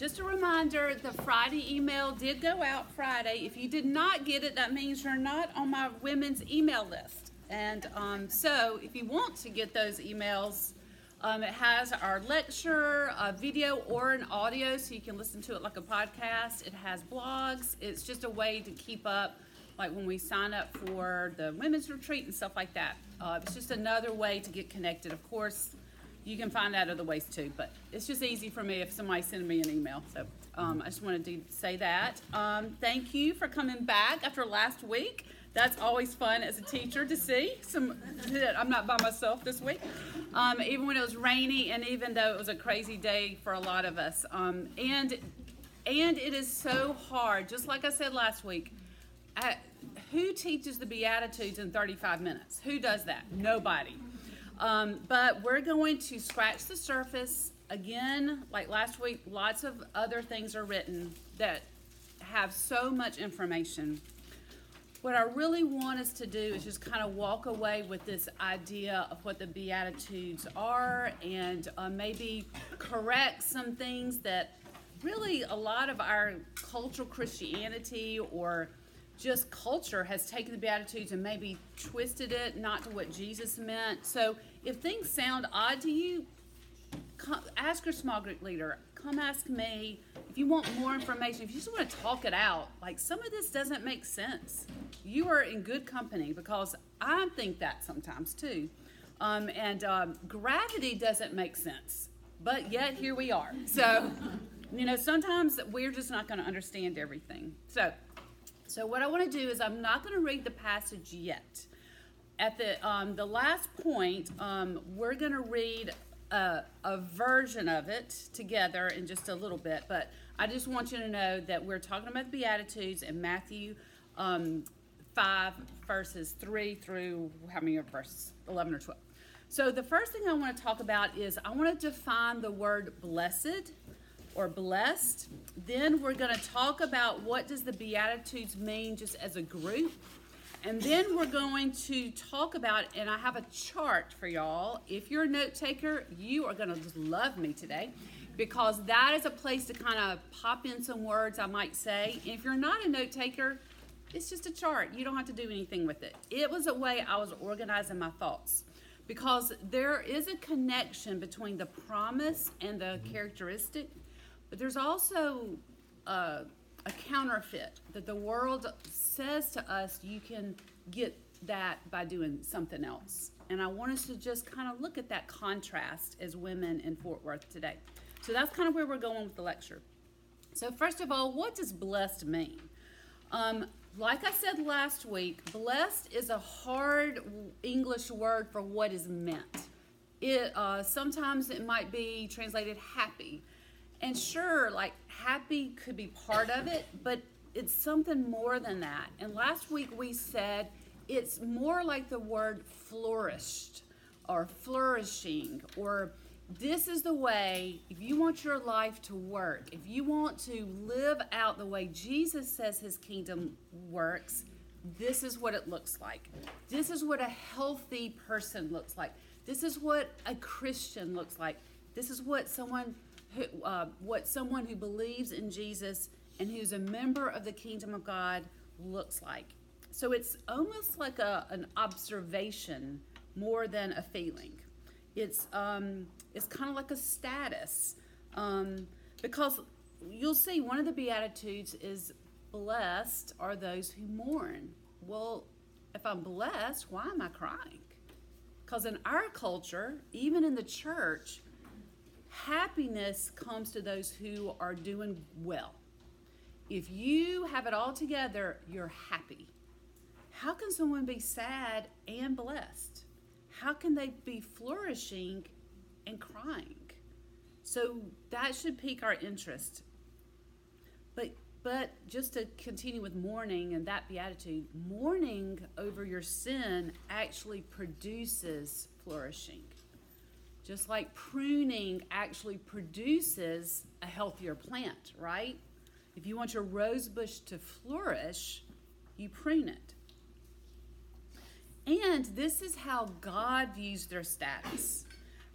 just a reminder the Friday email did go out Friday. If you did not get it, that means you're not on my women's email list. And um, so, if you want to get those emails, um, it has our lecture, a video or an audio, so you can listen to it like a podcast. It has blogs. It's just a way to keep up, like when we sign up for the women's retreat and stuff like that. Uh, it's just another way to get connected. Of course, you can find out other ways too, but it's just easy for me if somebody sends me an email. So um, I just wanted to say that. Um, thank you for coming back after last week. That's always fun as a teacher to see. Some I'm not by myself this week, um, even when it was rainy, and even though it was a crazy day for a lot of us. Um, and and it is so hard. Just like I said last week, I, who teaches the Beatitudes in 35 minutes? Who does that? Nobody. Um, but we're going to scratch the surface again. Like last week, lots of other things are written that have so much information what I really want us to do is just kind of walk away with this idea of what the Beatitudes are and uh, maybe correct some things that really a lot of our cultural Christianity or just culture has taken the Beatitudes and maybe twisted it not to what Jesus meant. So if things sound odd to you, come, ask your small group leader. Come ask me. If you want more information, if you just want to talk it out, like some of this doesn't make sense. You are in good company because I think that sometimes too. Um, and um, gravity doesn't make sense, but yet here we are. So, you know, sometimes we're just not going to understand everything. So, so what I want to do is I'm not going to read the passage yet. At the um, the last point, um, we're going to read a, a, version of it together in just a little bit, but I just want you to know that we're talking about the Beatitudes in Matthew um, 5, verses 3 through how many verses? 11 or 12. So the first thing I want to talk about is I want to define the word blessed or blessed. Then we're going to talk about what does the Beatitudes mean just as a group. And then we're going to talk about, and I have a chart for y'all. If you're a note taker, you are going to just love me today because that is a place to kind of pop in some words I might say. if you're not a note taker, it's just a chart. You don't have to do anything with it. It was a way I was organizing my thoughts because there is a connection between the promise and the characteristic, but there's also a, a counterfeit that the world says to us you can get that by doing something else. And I want us to just kind of look at that contrast as women in Fort Worth today. So that's kind of where we're going with the lecture. So, first of all, what does blessed mean? Um, like I said last week, blessed is a hard English word for what is meant. It uh, sometimes it might be translated happy, and sure, like happy could be part of it, but it's something more than that. And last week we said it's more like the word flourished or flourishing or this is the way, if you want your life to work, if you want to live out the way Jesus says his kingdom works, this is what it looks like. This is what a healthy person looks like. This is what a Christian looks like. This is what someone who, uh, what someone who believes in Jesus and who's a member of the kingdom of God looks like. So it's almost like a, an observation more than a feeling. It's um, it's kind of like a status um, because you'll see one of the beatitudes is blessed are those who mourn. Well, if I'm blessed, why am I crying? Because in our culture, even in the church, happiness comes to those who are doing well. If you have it all together, you're happy. How can someone be sad and blessed? How can they be flourishing and crying. So that should pique our interest. But but just to continue with mourning and that beatitude, mourning over your sin actually produces flourishing. Just like pruning actually produces a healthier plant, right? If you want your rose bush to flourish, you prune it. And this is how God views their status.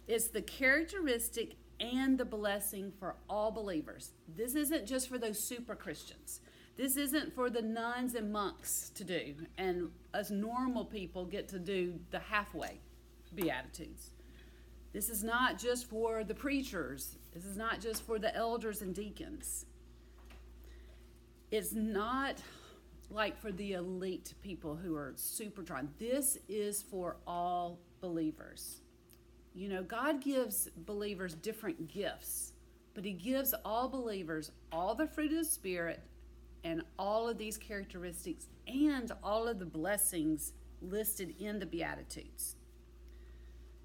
It's the characteristic and the blessing for all believers. This isn't just for those super Christians. This isn't for the nuns and monks to do, and us normal people get to do the halfway Beatitudes. This is not just for the preachers, this is not just for the elders and deacons. It's not like for the elite people who are super drawn. This is for all believers. You know, God gives believers different gifts, but He gives all believers all the fruit of the Spirit and all of these characteristics and all of the blessings listed in the Beatitudes.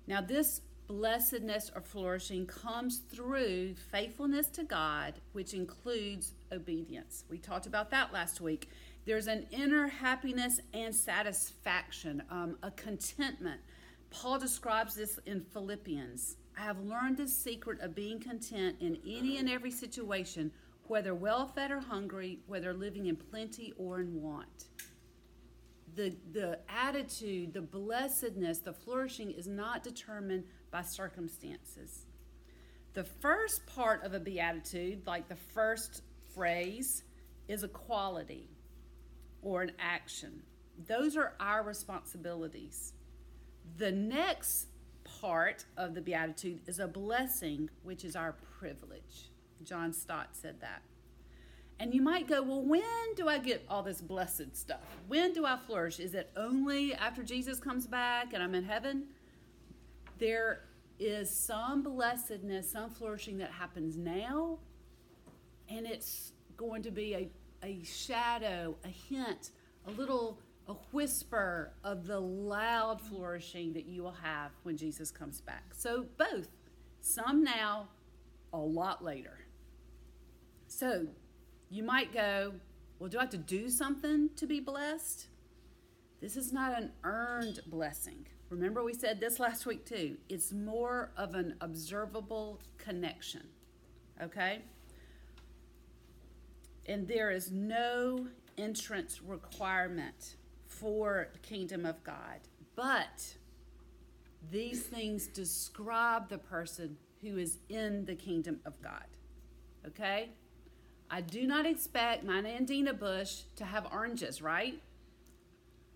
Now, this blessedness or flourishing comes through faithfulness to God, which includes obedience. We talked about that last week. There's an inner happiness and satisfaction, um, a contentment. Paul describes this in Philippians. I have learned the secret of being content in any and every situation, whether well fed or hungry, whether living in plenty or in want the the attitude, the blessedness, the flourishing is not determined by circumstances. The first part of a beatitude, like the first phrase, is a quality or an action. Those are our responsibilities. The next part of the beatitude is a blessing, which is our privilege. John Stott said that. And you might go, well, when do I get all this blessed stuff? When do I flourish? Is it only after Jesus comes back and I'm in heaven? There is some blessedness, some flourishing that happens now, and it's going to be a, a shadow, a hint, a little a whisper of the loud flourishing that you will have when Jesus comes back. So, both, some now, a lot later. So, you might go, Well, do I have to do something to be blessed? This is not an earned blessing. Remember, we said this last week too. It's more of an observable connection. Okay? And there is no entrance requirement for the kingdom of God. But these things describe the person who is in the kingdom of God. Okay? I do not expect my Nandina bush to have oranges, right?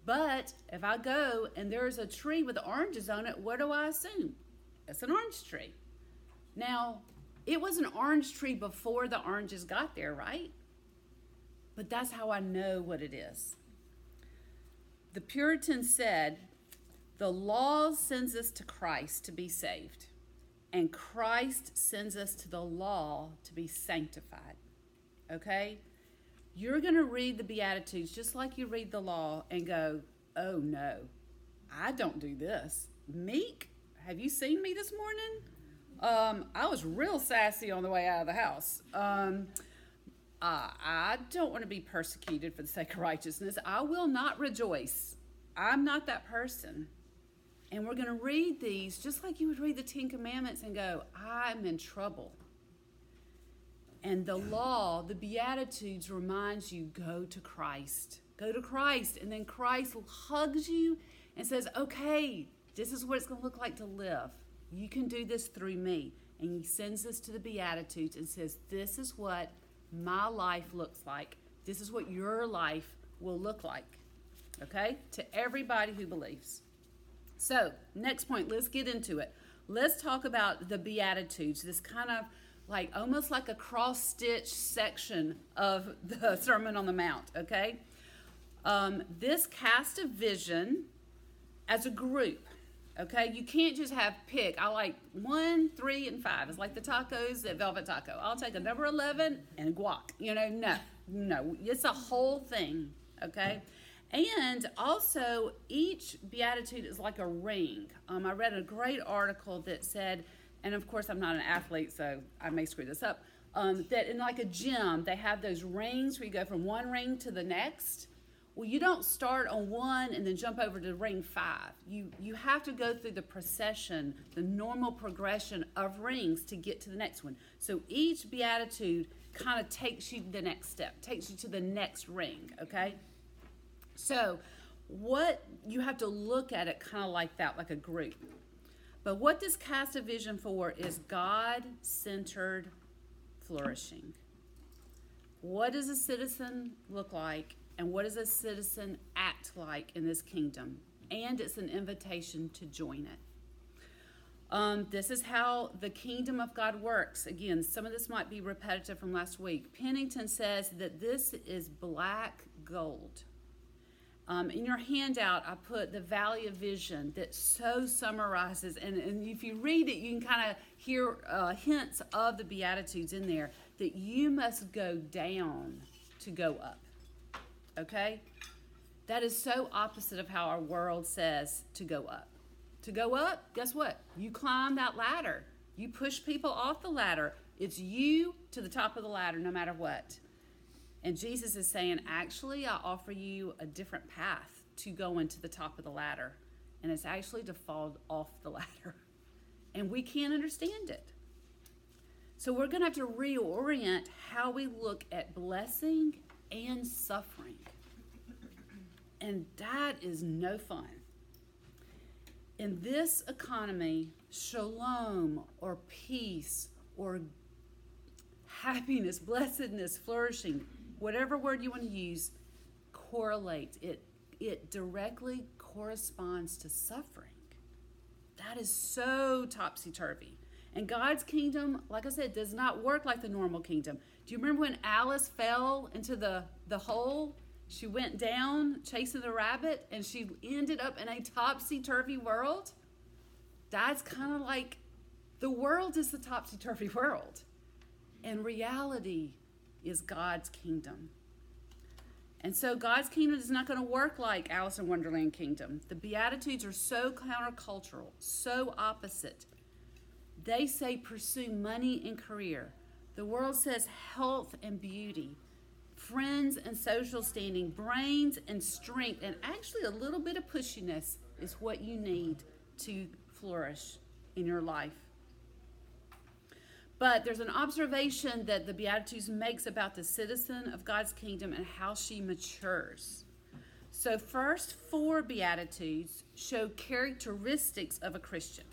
But if I go and there's a tree with oranges on it, what do I assume? It's an orange tree. Now, it was an orange tree before the oranges got there, right? But that's how I know what it is. The Puritan said, The law sends us to Christ to be saved, and Christ sends us to the law to be sanctified okay? You're going to read the Beatitudes just like you read the law and go, oh no, I don't do this. Meek, have you seen me this morning? Um, I was real sassy on the way out of the house. Um, uh, I don't want to be persecuted for the sake of righteousness. I will not rejoice. I'm not that person. And we're going to read these just like you would read the Ten Commandments and go, I'm in trouble. And the law, the Beatitudes reminds you go to Christ. Go to Christ. And then Christ hugs you and says, okay, this is what it's going to look like to live. You can do this through me. And he sends us to the Beatitudes and says, this is what my life looks like. This is what your life will look like. Okay? To everybody who believes. So, next point, let's get into it. Let's talk about the Beatitudes, this kind of like almost like a cross stitch section of the Sermon on the Mount, okay? Um, this cast a vision as a group, okay? You can't just have pick. I like one, three, and five. It's like the tacos at Velvet Taco. I'll take a number 11 and guac. You know, no, no. It's a whole thing, okay? And also, each beatitude is like a ring. Um, I read a great article that said, and of course I'm not an athlete, so I may screw this up. Um, that in like a gym, they have those rings where you go from one ring to the next. Well, you don't start on one and then jump over to ring five. You you have to go through the procession, the normal progression of rings to get to the next one. So each beatitude kind of takes you the next step, takes you to the next ring. Okay. So what you have to look at it kind of like that, like a group. But what this cast a vision for is God centered flourishing. What does a citizen look like, and what does a citizen act like in this kingdom? And it's an invitation to join it. Um, this is how the kingdom of God works. Again, some of this might be repetitive from last week. Pennington says that this is black gold. Um, in your handout, I put the Valley of Vision that so summarizes, and, and if you read it, you can kind of hear uh, hints of the Beatitudes in there that you must go down to go up. Okay? That is so opposite of how our world says to go up. To go up, guess what? You climb that ladder. You push people off the ladder. It's you to the top of the ladder no matter what. And Jesus is saying, actually, I offer you a different path to go into the top of the ladder. And it's actually to fall off the ladder. And we can't understand it. So we're going to have to reorient how we look at blessing and suffering. And that is no fun. In this economy, shalom or peace or happiness, blessedness, flourishing whatever word you want to use, correlates. It it directly corresponds to suffering. That is so topsy turvy. And God's kingdom, like I said, does not work like the normal kingdom. Do you remember when Alice fell into the, the hole? She went down chasing the rabbit and she ended up in a topsy turvy world. That's kind of like the world is the topsy turvy world. And reality is God's kingdom. And so God's kingdom is not going to work like Alice in Wonderland kingdom. The Beatitudes are so countercultural, so opposite. They say pursue money and career. The world says health and beauty, friends and social standing, brains and strength, and actually a little bit of pushiness is what you need to flourish in your life. But there's an observation that the Beatitudes makes about the citizen of God's kingdom and how she matures. So, first four Beatitudes show characteristics of a Christian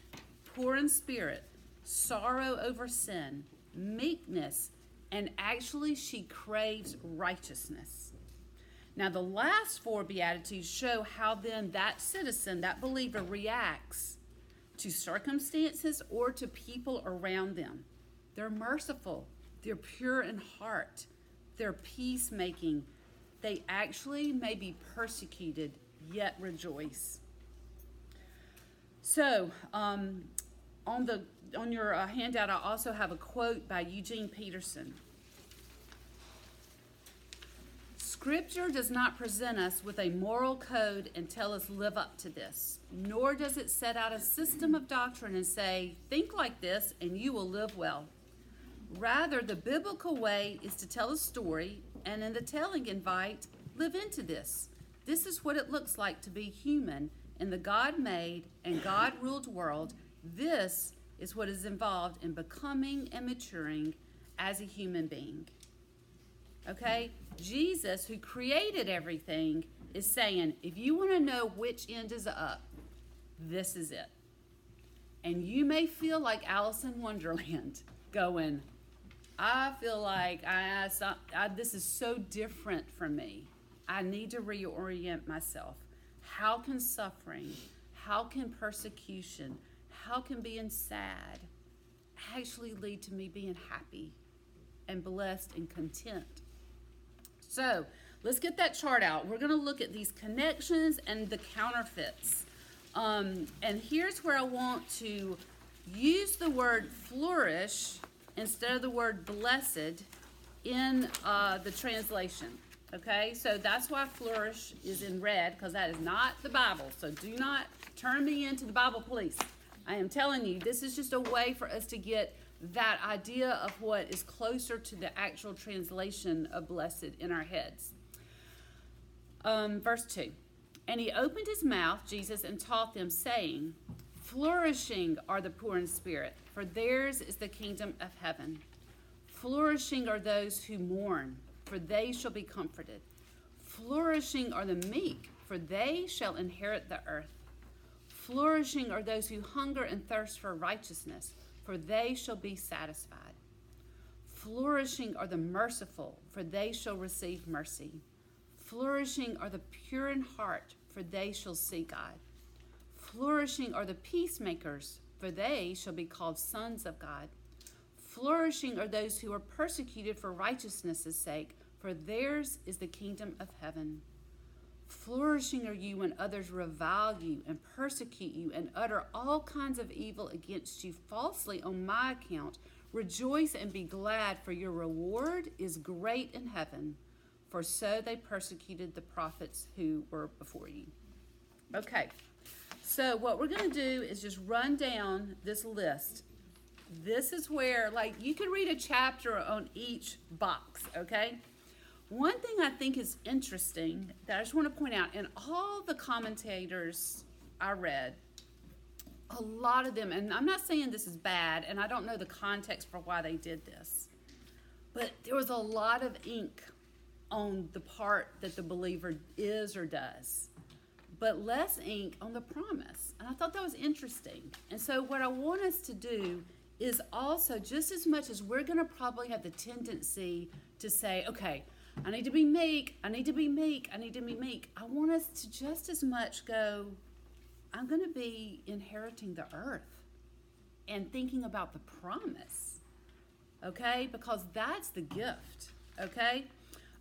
poor in spirit, sorrow over sin, meekness, and actually she craves righteousness. Now, the last four Beatitudes show how then that citizen, that believer, reacts to circumstances or to people around them. They're merciful. They're pure in heart. They're peacemaking. They actually may be persecuted, yet rejoice. So, um, on the on your uh, handout, I also have a quote by Eugene Peterson. Scripture does not present us with a moral code and tell us live up to this, nor does it set out a system of doctrine and say, think like this and you will live well. Rather, the biblical way is to tell a story and in the telling invite, live into this. This is what it looks like to be human in the God made and God ruled world. This is what is involved in becoming and maturing as a human being. Okay? Jesus, who created everything, is saying if you want to know which end is up, this is it. And you may feel like Alice in Wonderland going, I feel like I, I, this is so different from me. I need to reorient myself. How can suffering, how can persecution, how can being sad actually lead to me being happy and blessed and content? So let's get that chart out. We're going to look at these connections and the counterfeits. Um, and here's where I want to use the word flourish instead of the word blessed in uh, the translation. Okay, so that's why flourish is in red because that is not the Bible. So do not turn me into the Bible police. I am telling you, this is just a way for us to get that idea of what is closer to the actual translation of blessed in our heads. Um, verse 2 And he opened his mouth, Jesus, and taught them, saying, Flourishing are the poor in spirit for theirs is the kingdom of heaven. Flourishing are those who mourn, for they shall be comforted. Flourishing are the meek, for they shall inherit the earth. Flourishing are those who hunger and thirst for righteousness, for they shall be satisfied. Flourishing are the merciful, for they shall receive mercy. Flourishing are the pure in heart, for they shall see God. Flourishing are the peacemakers, for they shall be called sons of God. Flourishing are those who are persecuted for righteousness' sake, for theirs is the kingdom of heaven. Flourishing are you when others revile you and persecute you and utter all kinds of evil against you falsely on my account. Rejoice and be glad, for your reward is great in heaven, for so they persecuted the prophets who were before you. Okay, so what we're going to do is just run down this list. This is where, like, you can read a chapter on each box, okay? One thing I think is interesting that I just want to point out in all the commentators I read, a lot of them, and I'm not saying this is bad, and I don't know the context for why they did this, but there was a lot of ink on the part that the believer is or does, but less ink on the promise. And I thought that was interesting. And so, what I want us to do is also, just as much as we're going to probably have the tendency to say, okay, I need to be meek. I need to be meek. I need to be meek. I want us to just as much go, I'm going to be inheriting the earth and thinking about the promise. Okay? Because that's the gift. Okay?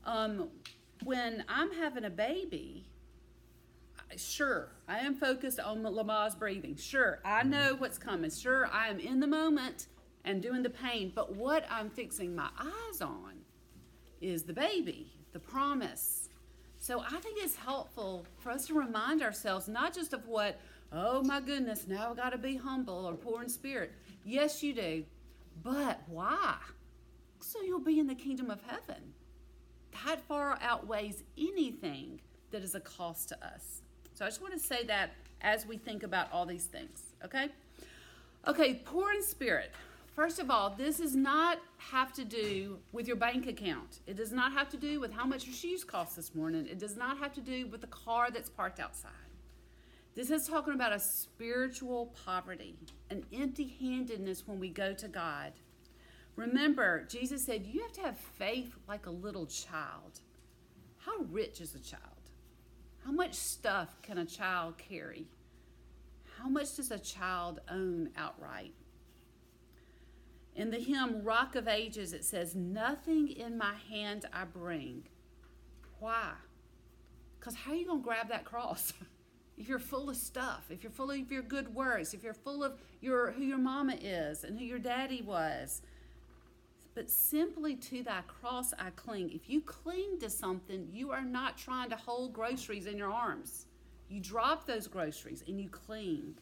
Um, when I'm having a baby, sure, I am focused on Lamaze breathing. Sure, I mm-hmm. know what's coming. Sure, I am in the moment and doing the pain. But what I'm fixing my eyes on is the baby, the promise. So I think it's helpful for us to remind ourselves not just of what, oh my goodness, now I got to be humble or poor in spirit. Yes, you do. But why? So you'll be in the kingdom of heaven. That far outweighs anything that is a cost to us. So I just want to say that as we think about all these things, okay? Okay, poor in spirit. First of all, this does not have to do with your bank account. It does not have to do with how much your shoes cost this morning. It does not have to do with the car that's parked outside. This is talking about a spiritual poverty, an empty handedness when we go to God. Remember, Jesus said you have to have faith like a little child. How rich is a child? How much stuff can a child carry? How much does a child own outright? In the hymn Rock of Ages, it says, Nothing in my hand I bring. Why? Because how are you going to grab that cross? if you're full of stuff, if you're full of your good works, if you're full of your who your mama is and who your daddy was. But simply to thy cross I cling. If you cling to something, you are not trying to hold groceries in your arms. You drop those groceries and you cling.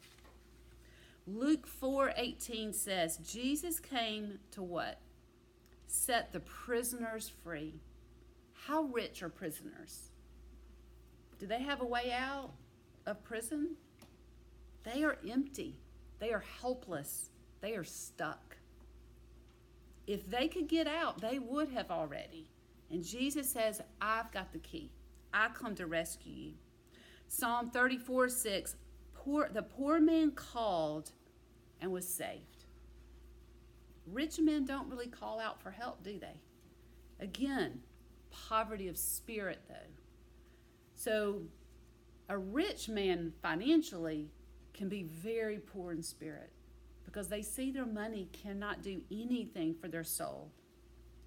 Luke 4:18 says, Jesus came to what? Set the prisoners free. How rich are prisoners? Do they have a way out of prison? They are empty. They are helpless. They are stuck. If they could get out, they would have already. And Jesus says, I've got the key. I come to rescue you. Psalm 34 6 poor, The poor man called and was saved. Rich men don't really call out for help, do they? Again, poverty of spirit, though. So, a rich man financially can be very poor in spirit because they see their money cannot do anything for their soul.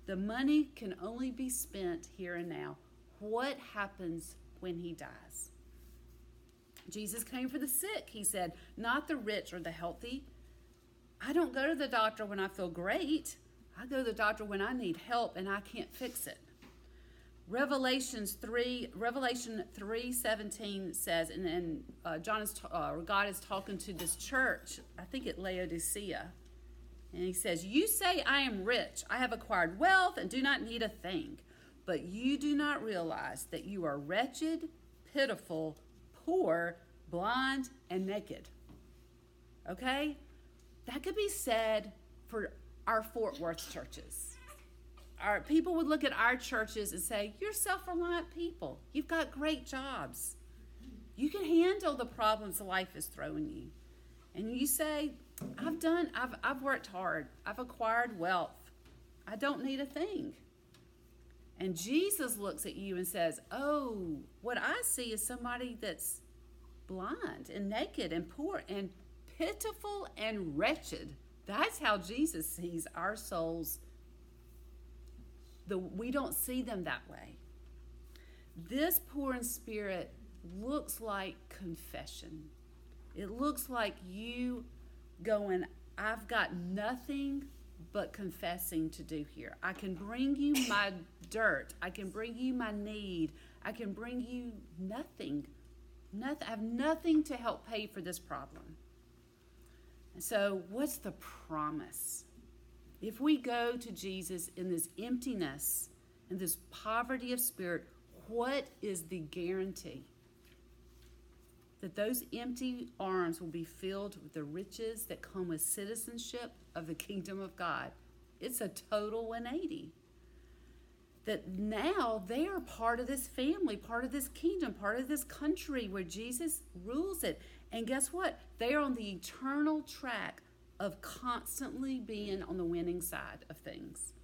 The money can only be spent here and now. What happens when he dies? Jesus came for the sick, he said, not the rich or the healthy, I don't go to the doctor when I feel great. I go to the doctor when I need help and I can't fix it. Revelations 3 Revelation 3:17 says and then uh, John is uh, God is talking to this church I think at Laodicea. And he says you say I am rich I have acquired wealth and do not need a thing. But you do not realize that you are wretched pitiful poor blind and naked. Okay? That could be said for our Fort Worth churches. Our people would look at our churches and say, You're self reliant people. You've got great jobs. You can handle the problems life is throwing you. And you say, I've done, I've, I've worked hard, I've acquired wealth, I don't need a thing. And Jesus looks at you and says, Oh, what I see is somebody that's blind and naked and poor and pitiful and wretched. That's how Jesus sees our souls. The, we don't see them that way. This poor in spirit looks like confession. It looks like you going, I've got nothing but confessing to do here. I can bring you my dirt. I can bring you my need. I can bring you nothing. Nothing. I have nothing to help pay for this problem. And so, what's the promise? If we go to Jesus in this emptiness and this poverty of spirit, what is the guarantee? That those empty arms will be filled with the riches that come with citizenship of the kingdom of God. It's a total 180. That now they are part of this family, part of this kingdom, part of this country where Jesus rules it. And guess what? They are on the eternal track of constantly being on the winning side of things.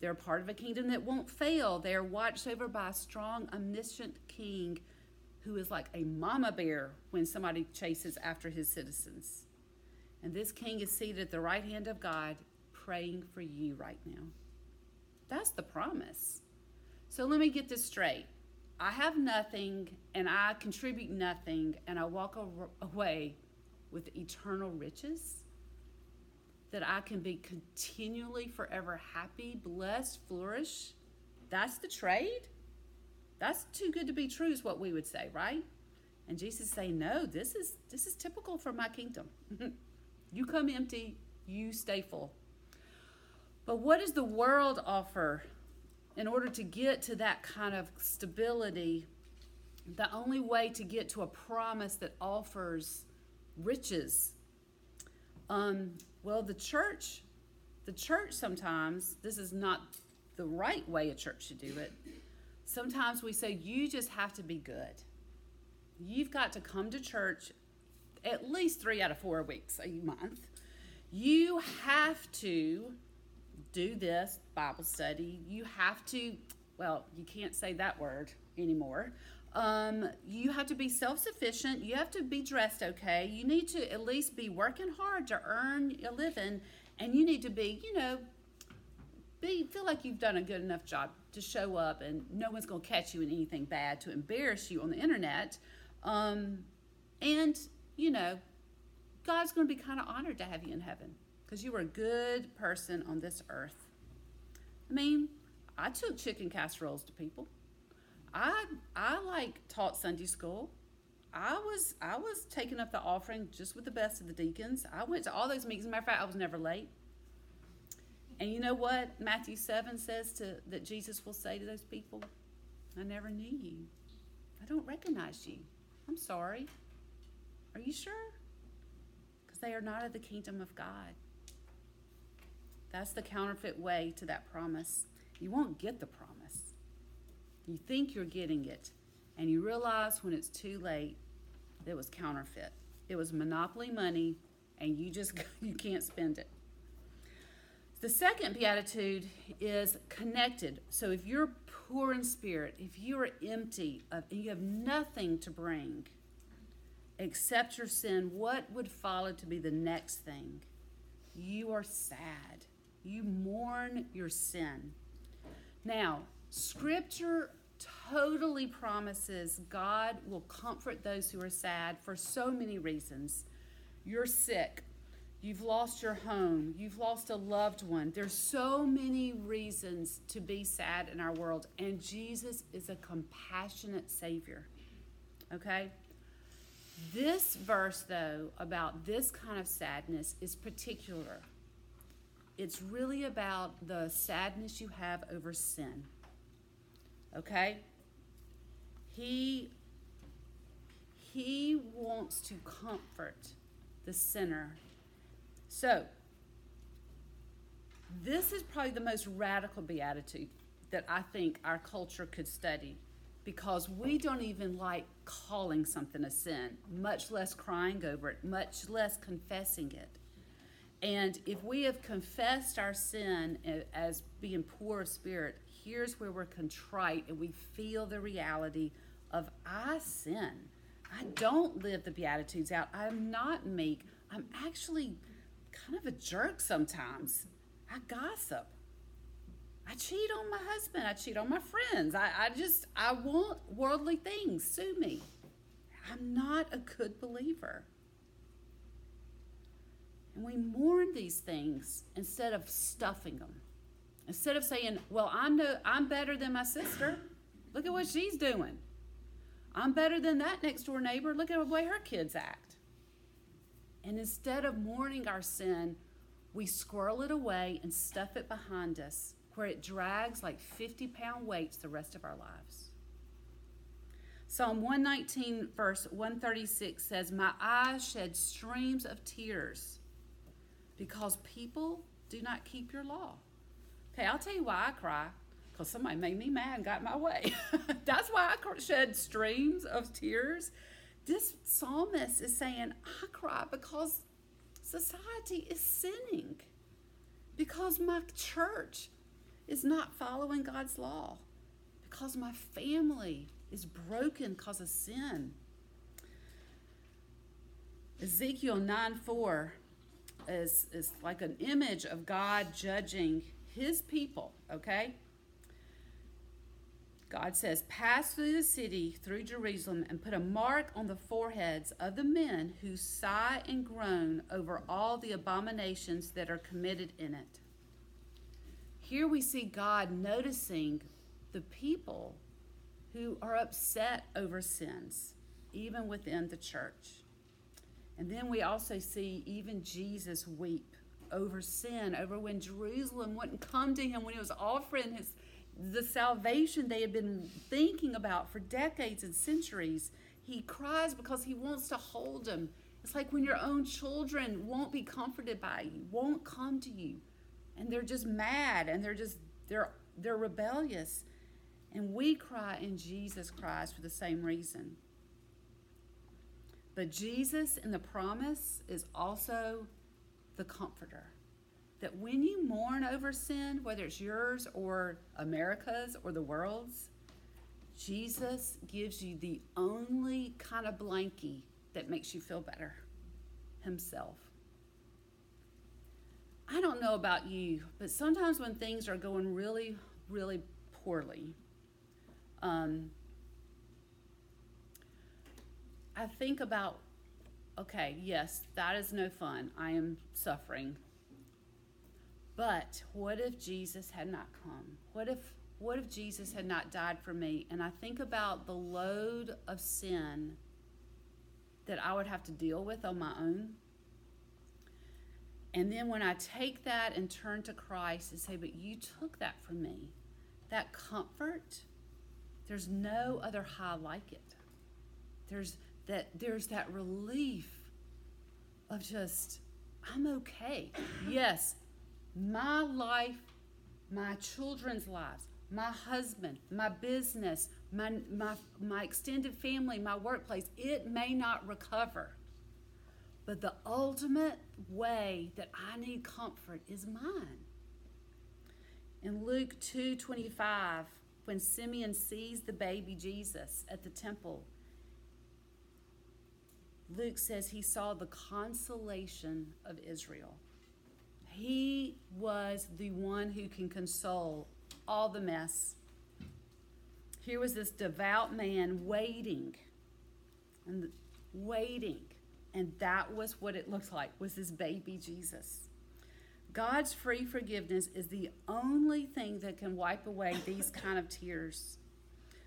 They're part of a kingdom that won't fail. They are watched over by a strong, omniscient king who is like a mama bear when somebody chases after his citizens. And this king is seated at the right hand of God, praying for you right now. That's the promise. So let me get this straight. I have nothing and I contribute nothing, and I walk away with eternal riches that I can be continually forever happy, blessed, flourish. That's the trade. That's too good to be true is what we would say, right? And Jesus say, "No, this is this is typical for my kingdom. you come empty, you stay full." But what does the world offer in order to get to that kind of stability? The only way to get to a promise that offers riches um, well, the church, the church sometimes, this is not the right way a church should do it. Sometimes we say, you just have to be good. You've got to come to church at least three out of four weeks a month. You have to do this Bible study. You have to, well, you can't say that word anymore. Um, you have to be self sufficient. You have to be dressed okay. You need to at least be working hard to earn a living. And you need to be, you know, be feel like you've done a good enough job to show up and no one's going to catch you in anything bad to embarrass you on the internet. Um, and, you know, God's going to be kind of honored to have you in heaven because you were a good person on this earth. I mean, I took chicken casseroles to people. I I like taught Sunday school. I was I was taking up the offering just with the best of the deacons. I went to all those meetings. Matter of fact, I was never late. And you know what Matthew seven says to that Jesus will say to those people? I never knew you. I don't recognize you. I'm sorry. Are you sure? Because they are not of the kingdom of God. That's the counterfeit way to that promise. You won't get the promise. You think you're getting it, and you realize when it's too late that it was counterfeit. It was monopoly money, and you just you can't spend it. The second beatitude is connected. So if you're poor in spirit, if you are empty of, and you have nothing to bring except your sin, what would follow to be the next thing? You are sad. You mourn your sin. Now, Scripture totally promises God will comfort those who are sad for so many reasons. You're sick. You've lost your home. You've lost a loved one. There's so many reasons to be sad in our world, and Jesus is a compassionate Savior. Okay? This verse, though, about this kind of sadness is particular. It's really about the sadness you have over sin. Okay? He he wants to comfort the sinner. So, this is probably the most radical beatitude that I think our culture could study. because we don't even like calling something a sin, much less crying over it, much less confessing it. And if we have confessed our sin as being poor of spirit, here's where we're contrite and we feel the reality of I sin. I don't live the Beatitudes out. I'm not meek. I'm actually kind of a jerk sometimes. I gossip. I cheat on my husband. I cheat on my friends. I, I just, I want worldly things. Sue me. I'm not a good believer. And we mourn these things instead of stuffing them. Instead of saying, well, I'm, no, I'm better than my sister. Look at what she's doing. I'm better than that next door neighbor. Look at the way her kids act. And instead of mourning our sin, we squirrel it away and stuff it behind us where it drags like 50 pound weights the rest of our lives. Psalm 119, verse 136 says, My eyes shed streams of tears because people do not keep your law. Okay, I'll tell you why I cry. Because somebody made me mad and got my way. That's why I shed streams of tears. This psalmist is saying, I cry because society is sinning, because my church is not following God's law, because my family is broken because of sin. Ezekiel 9 4 is, is like an image of God judging his people, okay? God says, Pass through the city, through Jerusalem, and put a mark on the foreheads of the men who sigh and groan over all the abominations that are committed in it. Here we see God noticing the people who are upset over sins, even within the church. And then we also see even Jesus weep over sin, over when Jerusalem wouldn't come to him when he was offering his the salvation they had been thinking about for decades and centuries. He cries because he wants to hold them. It's like when your own children won't be comforted by you, won't come to you, and they're just mad and they're just they're they're rebellious. And we cry and Jesus cries for the same reason. But Jesus in the promise is also the comforter. That when you mourn over sin, whether it's yours or America's or the world's, Jesus gives you the only kind of blankie that makes you feel better Himself. I don't know about you, but sometimes when things are going really, really poorly, um, I think about, okay, yes, that is no fun. I am suffering. But what if Jesus had not come? What if what if Jesus had not died for me? And I think about the load of sin that I would have to deal with on my own. And then when I take that and turn to Christ and say, But you took that from me, that comfort, there's no other high like it. There's that there's that relief of just I'm okay. Yes, my life, my children's lives, my husband, my business, my, my, my extended family, my workplace, it may not recover. But the ultimate way that I need comfort is mine. In Luke 2:25, when Simeon sees the baby Jesus at the temple, Luke says he saw the consolation of Israel. He was the one who can console all the mess. Here was this devout man waiting and waiting. And that was what it looked like, was this baby Jesus. God's free forgiveness is the only thing that can wipe away these kind of tears.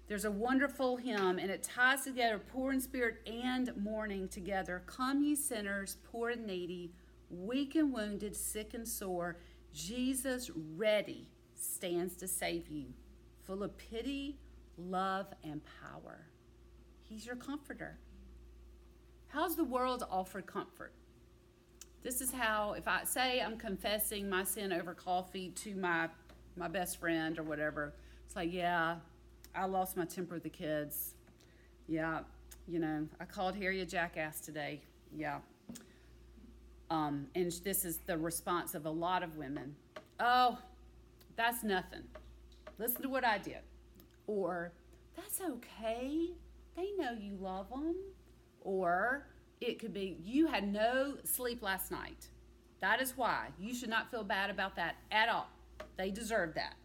There's a wonderful hymn, and it ties together poor in spirit and mourning together. Come, ye sinners, poor and needy, weak and wounded, sick and sore. Jesus, ready, stands to save you, full of pity, love, and power. He's your comforter. How's the world offer comfort? This is how, if I say I'm confessing my sin over coffee to my, my best friend or whatever, it's like, yeah, I lost my temper with the kids. Yeah, you know, I called Harry a jackass today. Yeah. Um, and this is the response of a lot of women. Oh, that's nothing. Listen to what I did. Or, that's okay. They know you love them. Or, it could be, you had no sleep last night. That is why. You should not feel bad about that at all. They deserve that.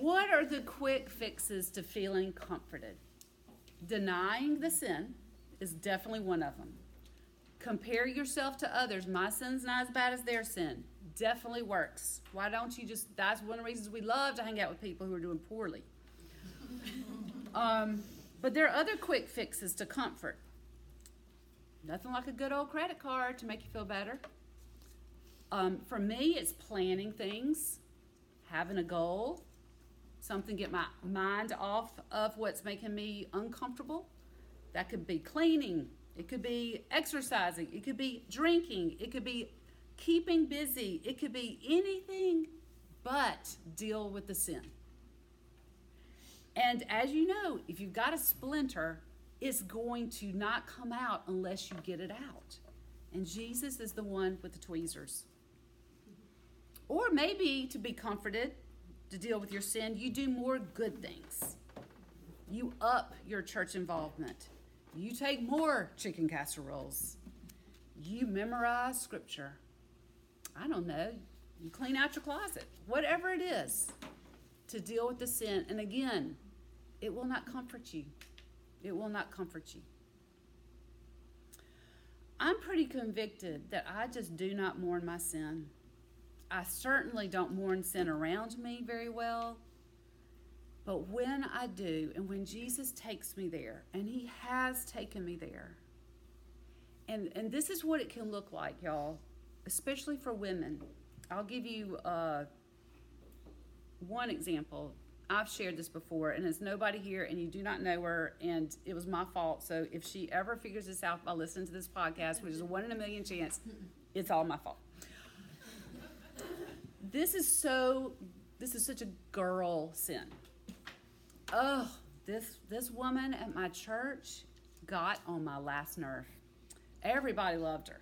What are the quick fixes to feeling comforted? Denying the sin is definitely one of them. Compare yourself to others. My sin's not as bad as their sin. Definitely works. Why don't you just? That's one of the reasons we love to hang out with people who are doing poorly. um, but there are other quick fixes to comfort. Nothing like a good old credit card to make you feel better. Um, for me, it's planning things, having a goal, something get my mind off of what's making me uncomfortable. That could be cleaning, it could be exercising, it could be drinking, it could be keeping busy, it could be anything but deal with the sin. And as you know, if you've got a splinter, it's going to not come out unless you get it out. And Jesus is the one with the tweezers. Or maybe to be comforted, to deal with your sin, you do more good things. You up your church involvement. You take more chicken casseroles. You memorize scripture. I don't know. You clean out your closet. Whatever it is to deal with the sin. And again, it will not comfort you. It will not comfort you. I'm pretty convicted that I just do not mourn my sin. I certainly don't mourn sin around me very well. But when I do, and when Jesus takes me there, and He has taken me there, and, and this is what it can look like, y'all, especially for women. I'll give you uh, one example. I've shared this before, and it's nobody here, and you do not know her, and it was my fault. So if she ever figures this out by listening to this podcast, which is a one in a million chance, it's all my fault. This is so. This is such a girl sin. Oh, this this woman at my church got on my last nerve. Everybody loved her.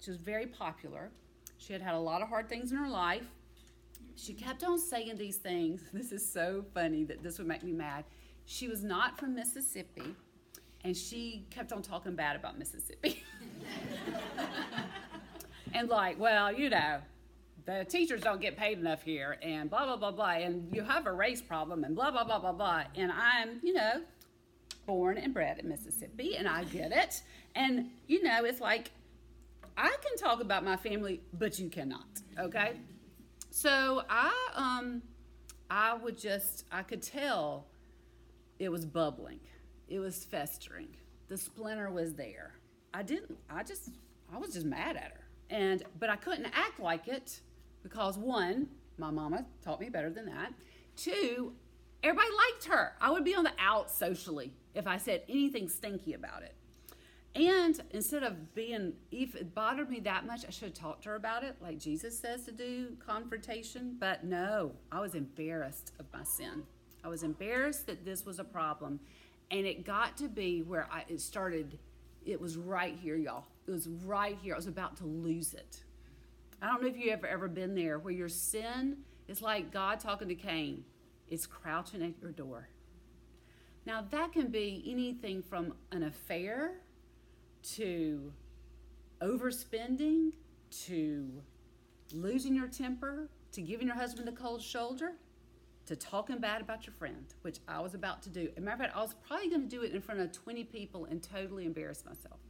She was very popular. She had had a lot of hard things in her life she kept on saying these things. This is so funny that this would make me mad. She was not from Mississippi, and she kept on talking bad about Mississippi. and like, well, you know, the teachers don't get paid enough here, and blah blah blah blah, and you have a race problem, and blah blah blah blah blah. And I'm, you know, born and bred in Mississippi, and I get it. And you know, it's like I can talk about my family, but you cannot. Okay. So I um I would just I could tell it was bubbling. It was festering. The splinter was there. I didn't I just I was just mad at her. And but I couldn't act like it because one, my mama taught me better than that. Two, everybody liked her. I would be on the out socially if I said anything stinky about it. And instead of being, if it bothered me that much, I should have talked to her about it, like Jesus says to do confrontation. But no, I was embarrassed of my sin. I was embarrassed that this was a problem. And it got to be where I, it started, it was right here, y'all. It was right here. I was about to lose it. I don't know if you've ever, ever been there where your sin is like God talking to Cain, it's crouching at your door. Now, that can be anything from an affair to overspending, to losing your temper, to giving your husband the cold shoulder, to talking bad about your friend, which I was about to do. As a matter of fact, I was probably going to do it in front of 20 people and totally embarrass myself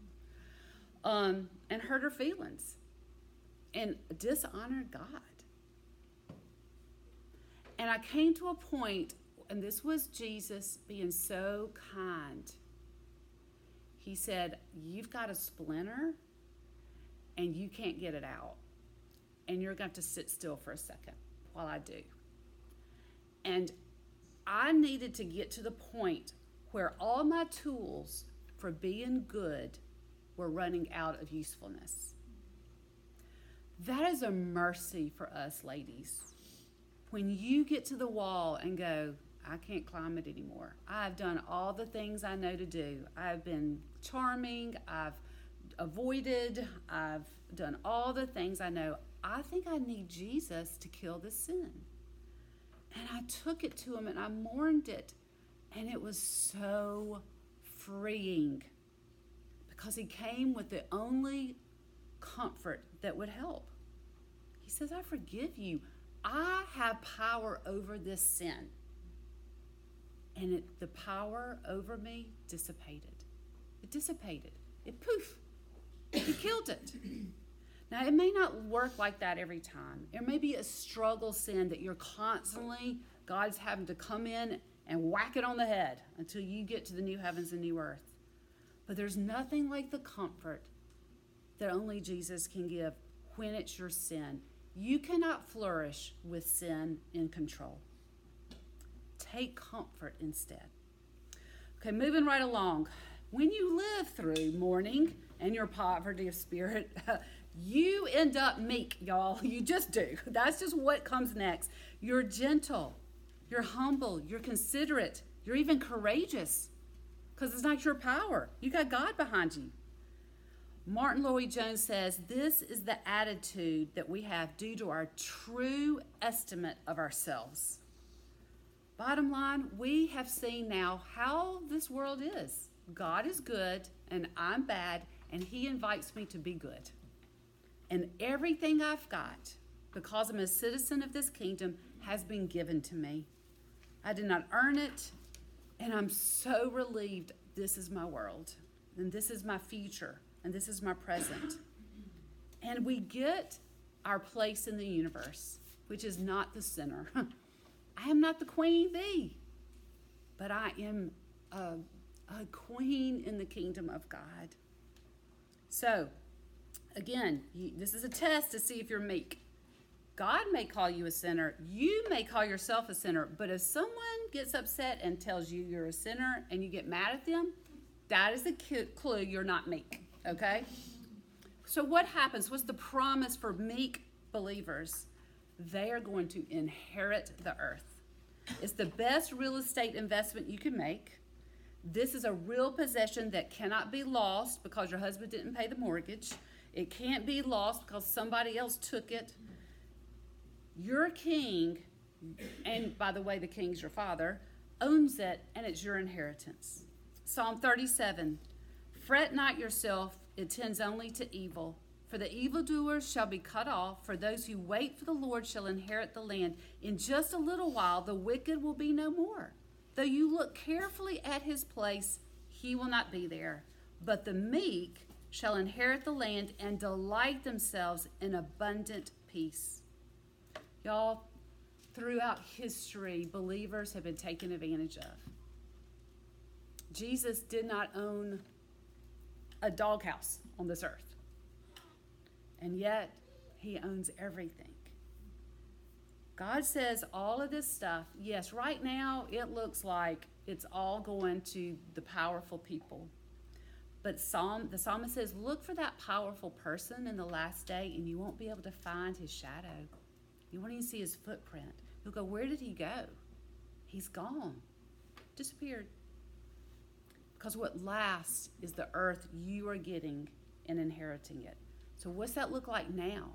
um, and hurt her feelings and dishonor God. And I came to a point, and this was Jesus being so kind he said, You've got a splinter and you can't get it out. And you're going to, to sit still for a second while I do. And I needed to get to the point where all my tools for being good were running out of usefulness. That is a mercy for us, ladies. when you get to the wall and go, I can't climb it anymore. I've done all the things I know to do. I've been charming, I've avoided, I've done all the things I know. I think I need Jesus to kill this sin. And I took it to him and I mourned it. And it was so freeing because he came with the only comfort that would help. He says, I forgive you. I have power over this sin. And it, the power over me dissipated. It dissipated. It poof. He killed it. Now, it may not work like that every time. It may be a struggle sin that you're constantly, God's having to come in and whack it on the head until you get to the new heavens and new earth. But there's nothing like the comfort that only Jesus can give when it's your sin. You cannot flourish with sin in control. Take comfort instead. Okay, moving right along. When you live through mourning and your poverty of spirit, you end up meek, y'all. You just do. That's just what comes next. You're gentle, you're humble, you're considerate, you're even courageous because it's not your power. You got God behind you. Martyn Lloyd-Jones says this is the attitude that we have due to our true estimate of ourselves. Bottom line, we have seen now how this world is. God is good and I'm bad, and He invites me to be good. And everything I've got, because I'm a citizen of this kingdom, has been given to me. I did not earn it, and I'm so relieved this is my world, and this is my future and this is my present. And we get our place in the universe, which is not the center. I am not the queen bee, but I am a, a queen in the kingdom of God. So, again, this is a test to see if you're meek. God may call you a sinner. You may call yourself a sinner. But if someone gets upset and tells you you're a sinner and you get mad at them, that is a clue you're not meek. Okay? So, what happens? What's the promise for meek believers? They are going to inherit the earth. It's the best real estate investment you can make. This is a real possession that cannot be lost because your husband didn't pay the mortgage. It can't be lost because somebody else took it. Your king, and by the way, the king's your father, owns it and it's your inheritance. Psalm 37 Fret not yourself, it tends only to evil. For the evildoers shall be cut off, for those who wait for the Lord shall inherit the land. In just a little while, the wicked will be no more. Though you look carefully at his place, he will not be there. But the meek shall inherit the land and delight themselves in abundant peace. Y'all, throughout history, believers have been taken advantage of. Jesus did not own a doghouse on this earth. And yet, he owns everything. God says all of this stuff, yes, right now it looks like it's all going to the powerful people. But Psalm, the psalmist says, look for that powerful person in the last day, and you won't be able to find his shadow. You won't even see his footprint. You'll go, where did he go? He's gone, disappeared. Because what lasts is the earth you are getting and inheriting it. So, what's that look like now?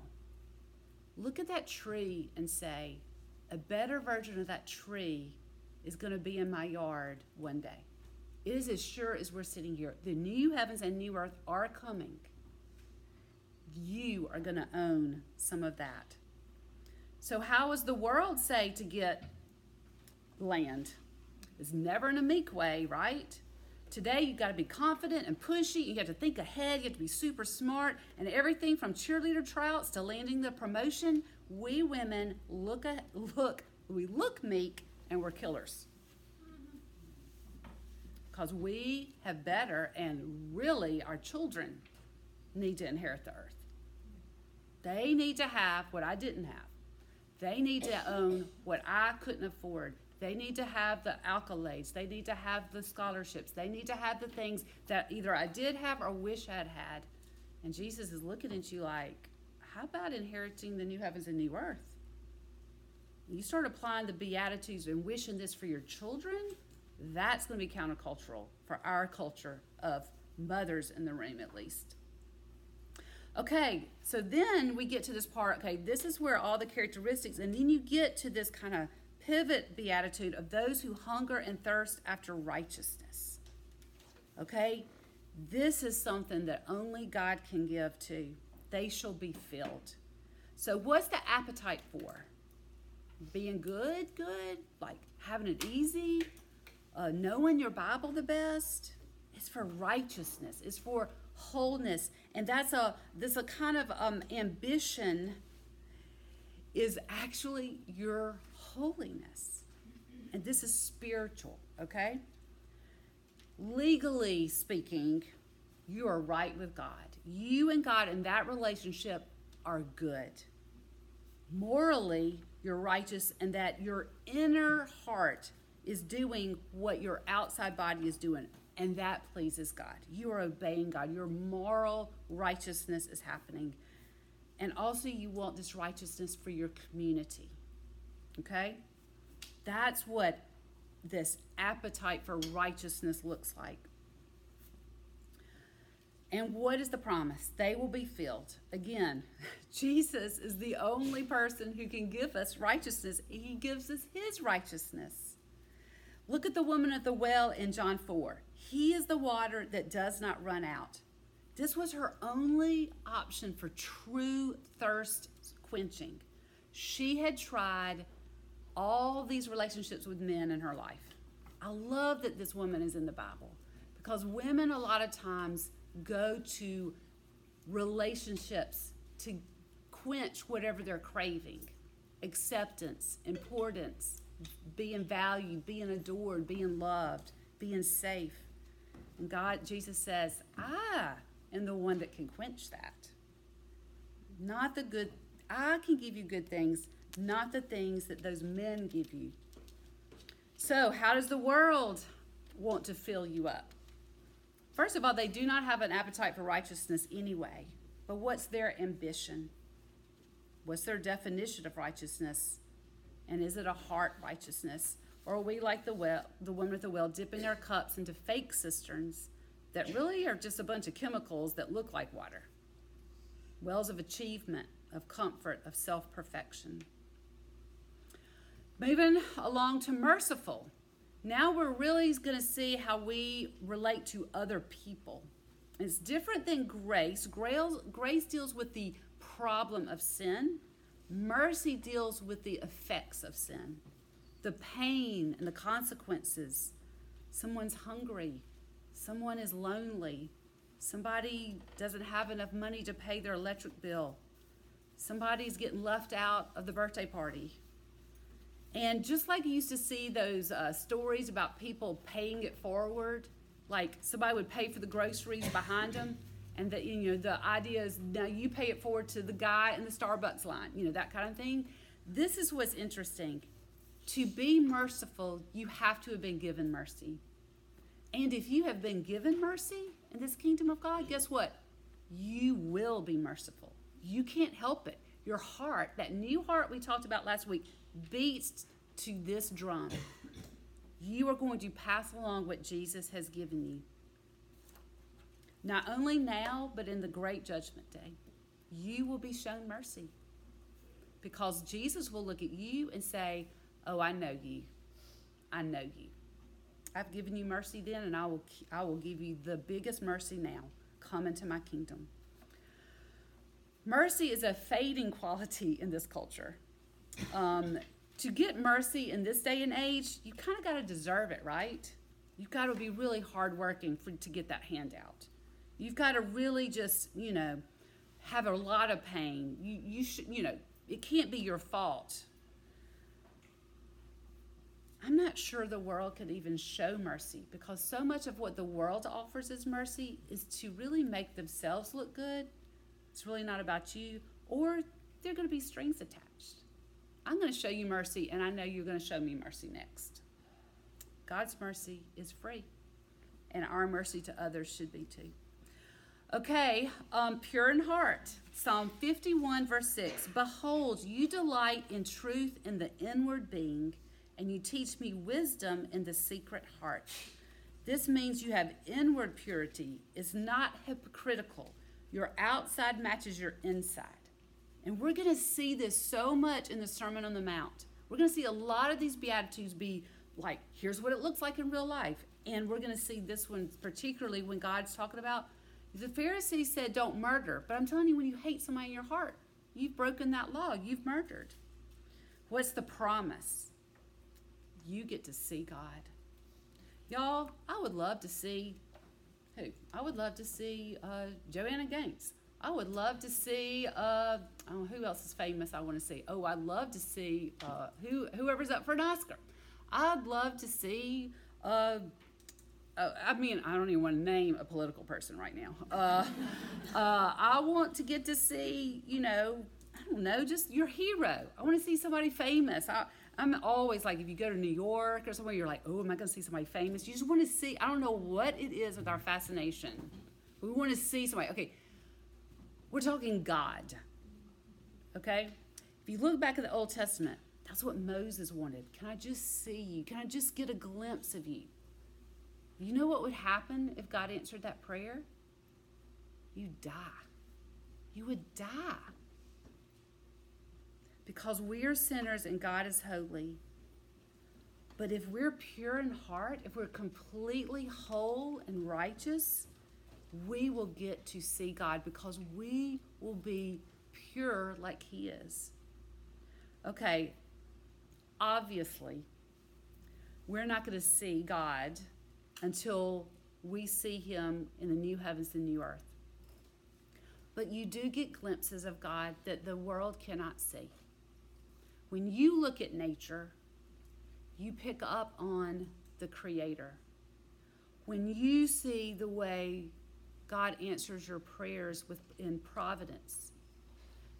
Look at that tree and say, a better version of that tree is going to be in my yard one day. It is as sure as we're sitting here. The new heavens and new earth are coming. You are going to own some of that. So, how does the world say to get land? It's never in a meek way, right? Today, you've got to be confident and pushy. You have to think ahead. You have to be super smart. And everything from cheerleader tryouts to landing the promotion, we women look, at, look, we look meek and we're killers. Because we have better, and really, our children need to inherit the earth. They need to have what I didn't have. They need to own what I couldn't afford. They need to have the accolades. They need to have the scholarships. They need to have the things that either I did have or wish I'd had. And Jesus is looking at you like, how about inheriting the new heavens and new earth? you start applying the Beatitudes and wishing this for your children, that's going to be countercultural for our culture of mothers in the room, at least. Okay, so then we get to this part. Okay, this is where all the characteristics, and then you get to this kind of pivot beatitude of those who hunger and thirst after righteousness. Okay, this is something that only God can give to. They shall be filled. So, what's the appetite for? Being good, good, like having it easy, uh, knowing your Bible the best. It's for righteousness. It's for wholeness, and that's a this a kind of um, ambition. Is actually your holiness, and this is spiritual. Okay. Legally speaking, you are right with God. You and God in that relationship are good. Morally, you're righteous, and that your inner heart is doing what your outside body is doing, and that pleases God. You are obeying God. Your moral righteousness is happening. And also, you want this righteousness for your community. Okay? That's what this appetite for righteousness looks like. And what is the promise? They will be filled. Again, Jesus is the only person who can give us righteousness. He gives us his righteousness. Look at the woman at the well in John 4. He is the water that does not run out. This was her only option for true thirst quenching. She had tried all these relationships with men in her life. I love that this woman is in the Bible because women, a lot of times, go to relationships to quench whatever they're craving acceptance, importance, being valued, being adored, being loved, being safe. And God, Jesus says, I am the one that can quench that. Not the good, I can give you good things, not the things that those men give you. So, how does the world want to fill you up? First of all, they do not have an appetite for righteousness anyway. But what's their ambition? What's their definition of righteousness? And is it a heart righteousness? Or are we like the well, the one with the well, dipping our cups into fake cisterns that really are just a bunch of chemicals that look like water? Wells of achievement, of comfort, of self perfection. Moving along to merciful. Now we're really going to see how we relate to other people. It's different than grace. Grace deals with the problem of sin, mercy deals with the effects of sin, the pain and the consequences. Someone's hungry, someone is lonely, somebody doesn't have enough money to pay their electric bill, somebody's getting left out of the birthday party and just like you used to see those uh, stories about people paying it forward, like somebody would pay for the groceries behind them, and that you know the idea is now you pay it forward to the guy in the Starbucks line, you know that kind of thing. This is what's interesting. To be merciful, you have to have been given mercy. And if you have been given mercy in this kingdom of God, guess what? You will be merciful. You can't help it. Your heart, that new heart we talked about last week, beats to this drum, you are going to pass along what Jesus has given you. Not only now, but in the great judgment day, you will be shown mercy. Because Jesus will look at you and say, Oh, I know you. I know you. I've given you mercy then, and I will, I will give you the biggest mercy now. Come into my kingdom. Mercy is a fading quality in this culture. Um, to get mercy in this day and age, you kind of got to deserve it, right? You've got to be really hardworking for, to get that handout. You've got to really just, you know, have a lot of pain. You, you should, you know, it can't be your fault. I'm not sure the world could even show mercy because so much of what the world offers as mercy is to really make themselves look good. It's really not about you, or they're going to be strings attached. I'm going to show you mercy, and I know you're going to show me mercy next. God's mercy is free, and our mercy to others should be too. Okay, um, pure in heart. Psalm 51, verse 6. Behold, you delight in truth in the inward being, and you teach me wisdom in the secret heart. This means you have inward purity. It's not hypocritical. Your outside matches your inside. And we're going to see this so much in the Sermon on the Mount. We're going to see a lot of these Beatitudes be like, here's what it looks like in real life. And we're going to see this one particularly when God's talking about the Pharisees said, don't murder. But I'm telling you, when you hate somebody in your heart, you've broken that law, you've murdered. What's the promise? You get to see God. Y'all, I would love to see who? I would love to see uh, Joanna Gaines. I would love to see uh, oh, who else is famous. I want to see. Oh, I'd love to see uh, who whoever's up for an Oscar. I'd love to see. Uh, uh, I mean, I don't even want to name a political person right now. Uh, uh, I want to get to see, you know, I don't know, just your hero. I want to see somebody famous. I, I'm always like, if you go to New York or somewhere, you're like, oh, am I going to see somebody famous? You just want to see, I don't know what it is with our fascination. We want to see somebody. Okay, we're talking God. Okay? If you look back at the Old Testament, that's what Moses wanted. Can I just see you? Can I just get a glimpse of you? You know what would happen if God answered that prayer? You'd die. You would die. Because we are sinners and God is holy. But if we're pure in heart, if we're completely whole and righteous, we will get to see God because we will be pure like He is. Okay, obviously, we're not going to see God until we see Him in the new heavens and new earth. But you do get glimpses of God that the world cannot see. When you look at nature, you pick up on the Creator. When you see the way God answers your prayers with, in providence,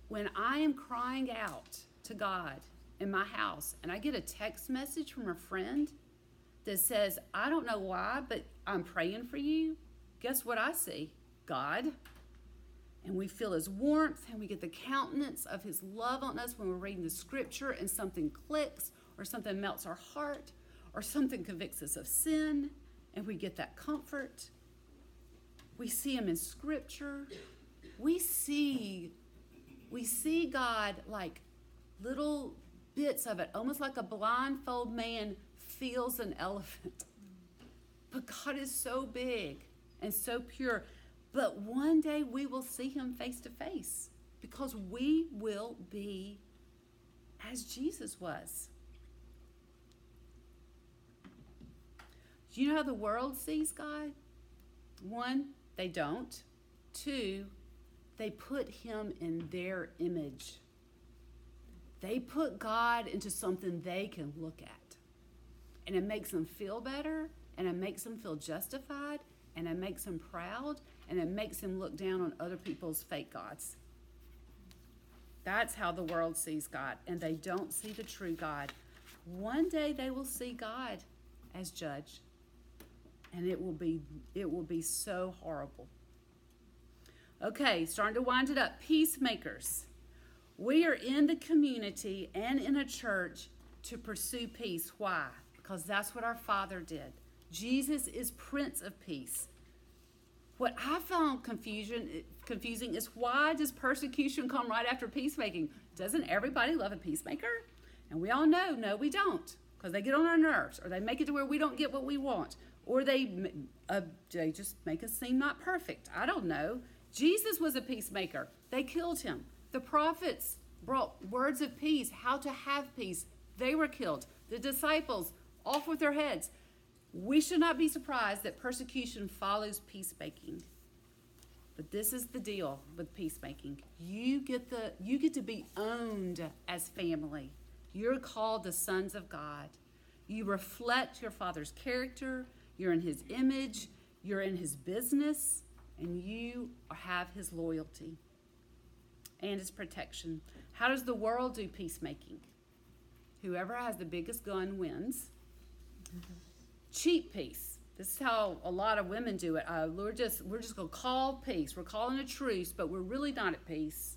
when I am crying out to God in my house and I get a text message from a friend that says, I don't know why, but I'm praying for you, guess what I see? God. And we feel his warmth and we get the countenance of his love on us when we're reading the scripture and something clicks or something melts our heart or something convicts us of sin and we get that comfort. We see him in scripture. We see we see God like little bits of it, almost like a blindfold man feels an elephant. But God is so big and so pure. But one day we will see him face to face because we will be as Jesus was. Do you know how the world sees God? One, they don't. Two, they put him in their image. They put God into something they can look at. And it makes them feel better, and it makes them feel justified, and it makes them proud, and it makes them look down on other people's fake gods. That's how the world sees God, and they don't see the true God. One day they will see God as judge, and it will be it will be so horrible. Okay, starting to wind it up. Peacemakers. We are in the community and in a church to pursue peace. Why? Because that's what our Father did. Jesus is Prince of Peace. What I found confusion confusing is why does persecution come right after peacemaking? Doesn't everybody love a peacemaker? And we all know, no, we don't, because they get on our nerves, or they make it to where we don't get what we want, or they uh, they just make us seem not perfect. I don't know. Jesus was a peacemaker. They killed him. The prophets brought words of peace, how to have peace. They were killed. The disciples off with their heads. We should not be surprised that persecution follows peacemaking. But this is the deal with peacemaking. You get the you get to be owned as family. You're called the sons of God. You reflect your father's character, you're in his image, you're in his business, and you have his loyalty and his protection. How does the world do peacemaking? Whoever has the biggest gun wins. Mm-hmm cheap peace. This is how a lot of women do it. Uh, we're just we're just gonna call peace. We're calling a truce, but we're really not at peace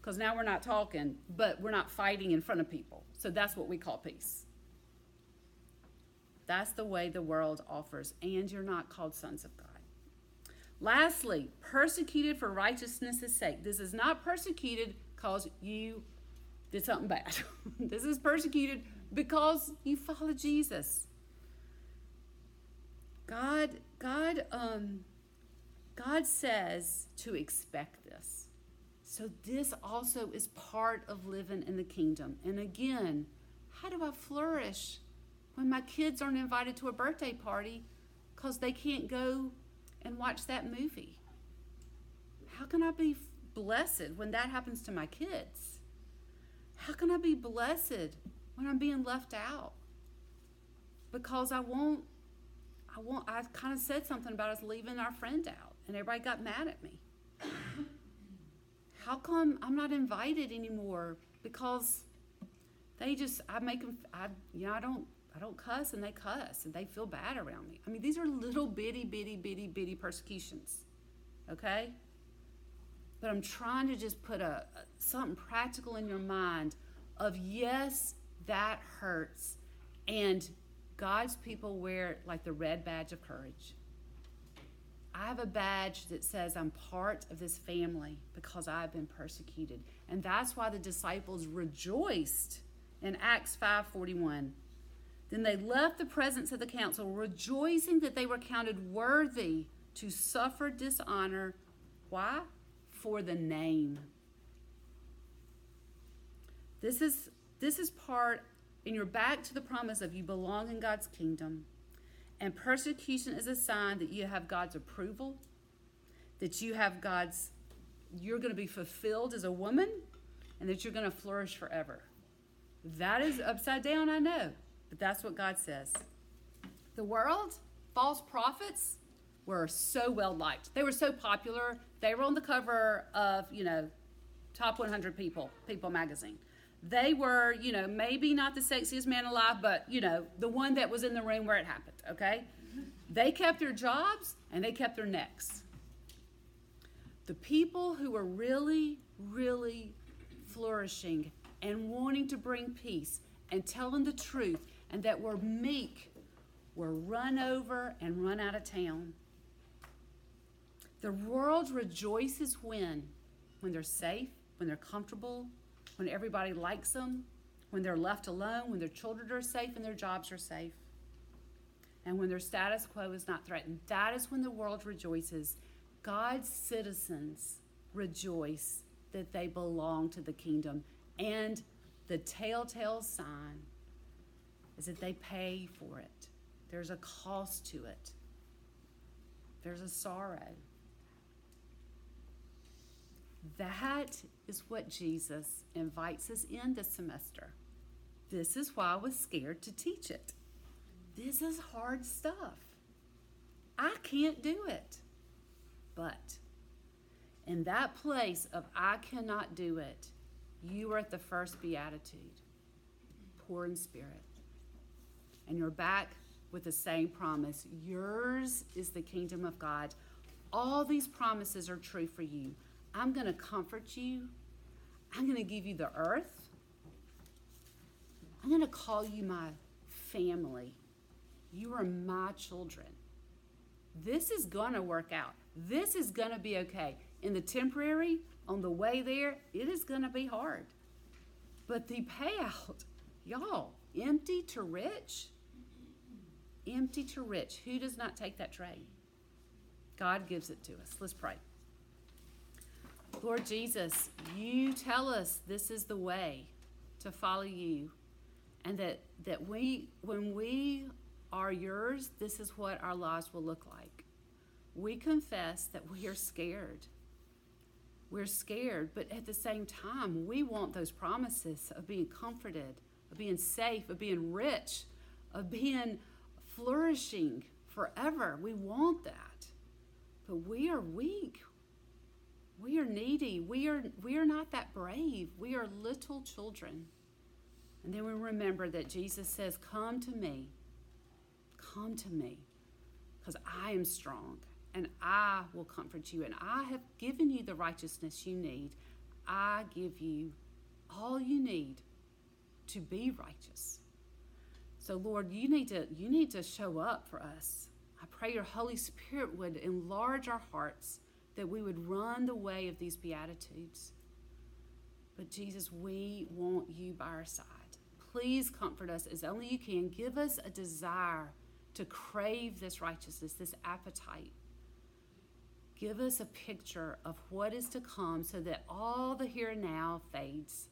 because now we're not talking, but we're not fighting in front of people. So that's what we call peace. That's the way the world offers, and you're not called sons of God. Lastly, persecuted for righteousness' sake. This is not persecuted because you did something bad. this is persecuted because you follow Jesus. God, God, um, God says to expect this. So this also is part of living in the kingdom. And again, how do I flourish when my kids aren't invited to a birthday party because they can't go and watch that movie? How can I be blessed when that happens to my kids? How can I be blessed when I'm being left out? Because I won't, I won't, I kind of said something about us leaving our friend out and everybody got mad at me. How come I'm not invited anymore? Because they just, I make them, I, you know, I don't, I don't cuss and they cuss and they feel bad around me. I mean, these are little bitty, bitty, bitty, bitty persecutions. Okay? But I'm trying to just put a, a something practical in your mind of yes, that hurts. And God's people wear like the red badge of courage. I have a badge that says I'm part of this family because I've been persecuted. And that's why the disciples rejoiced in Acts 5:41. Then they left the presence of the council rejoicing that they were counted worthy to suffer dishonor. Why? For the name. This is this is part and you're back to the promise of you belong in God's kingdom. And persecution is a sign that you have God's approval, that you have God's, you're going to be fulfilled as a woman, and that you're going to flourish forever. That is upside down, I know, but that's what God says. The world, false prophets, were so well liked. They were so popular. They were on the cover of, you know, top 100 people, People magazine they were, you know, maybe not the sexiest man alive, but, you know, the one that was in the room where it happened, okay? They kept their jobs and they kept their necks. The people who were really, really flourishing and wanting to bring peace and telling the truth and that were meek were run over and run out of town. The world rejoices when? When they're safe, when they're comfortable, when everybody likes them, when they're left alone, when their children are safe and their jobs are safe, and when their status quo is not threatened. That is when the world rejoices. God's citizens rejoice that they belong to the kingdom. And the telltale sign is that they pay for it. There's a cost to it, there's a sorrow. That is what Jesus invites us in this semester. This is why I was scared to teach it. This is hard stuff. I can't do it. But in that place of I cannot do it, you are at the first beatitude, poor in spirit. And you're back with the same promise. Yours is the kingdom of God. All these promises are true for you. I'm going to comfort you. I'm going to give you the earth. I'm going to call you my family. You are my children. This is going to work out. This is going to be okay. In the temporary, on the way there, it is going to be hard. But the payout, y'all, empty to rich, empty to rich. Who does not take that trade? God gives it to us. Let's pray. Lord Jesus, you tell us this is the way to follow you and that that we when we are yours, this is what our lives will look like. We confess that we are scared. We're scared, but at the same time, we want those promises of being comforted, of being safe, of being rich, of being flourishing forever. We want that. But we are weak. We are needy. We are, we are not that brave. We are little children. And then we remember that Jesus says, Come to me. Come to me. because I am strong and I will comfort you, and I have given you the righteousness you need. I give you all you need to be righteous. So Lord, you need to you need to show up for us. I pray your Holy Spirit would enlarge our hearts that we would run the way of these beatitudes. But Jesus, we want you by our side. Please comfort us as only you can. Give us a desire to crave this righteousness, this appetite. Give us a picture of what is to come so that all the here and now fades.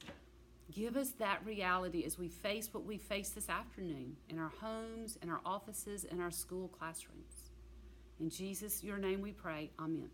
Give us that reality as we face what we face this afternoon in our homes, in our offices, in our school classrooms. In Jesus, your name we pray. Amen.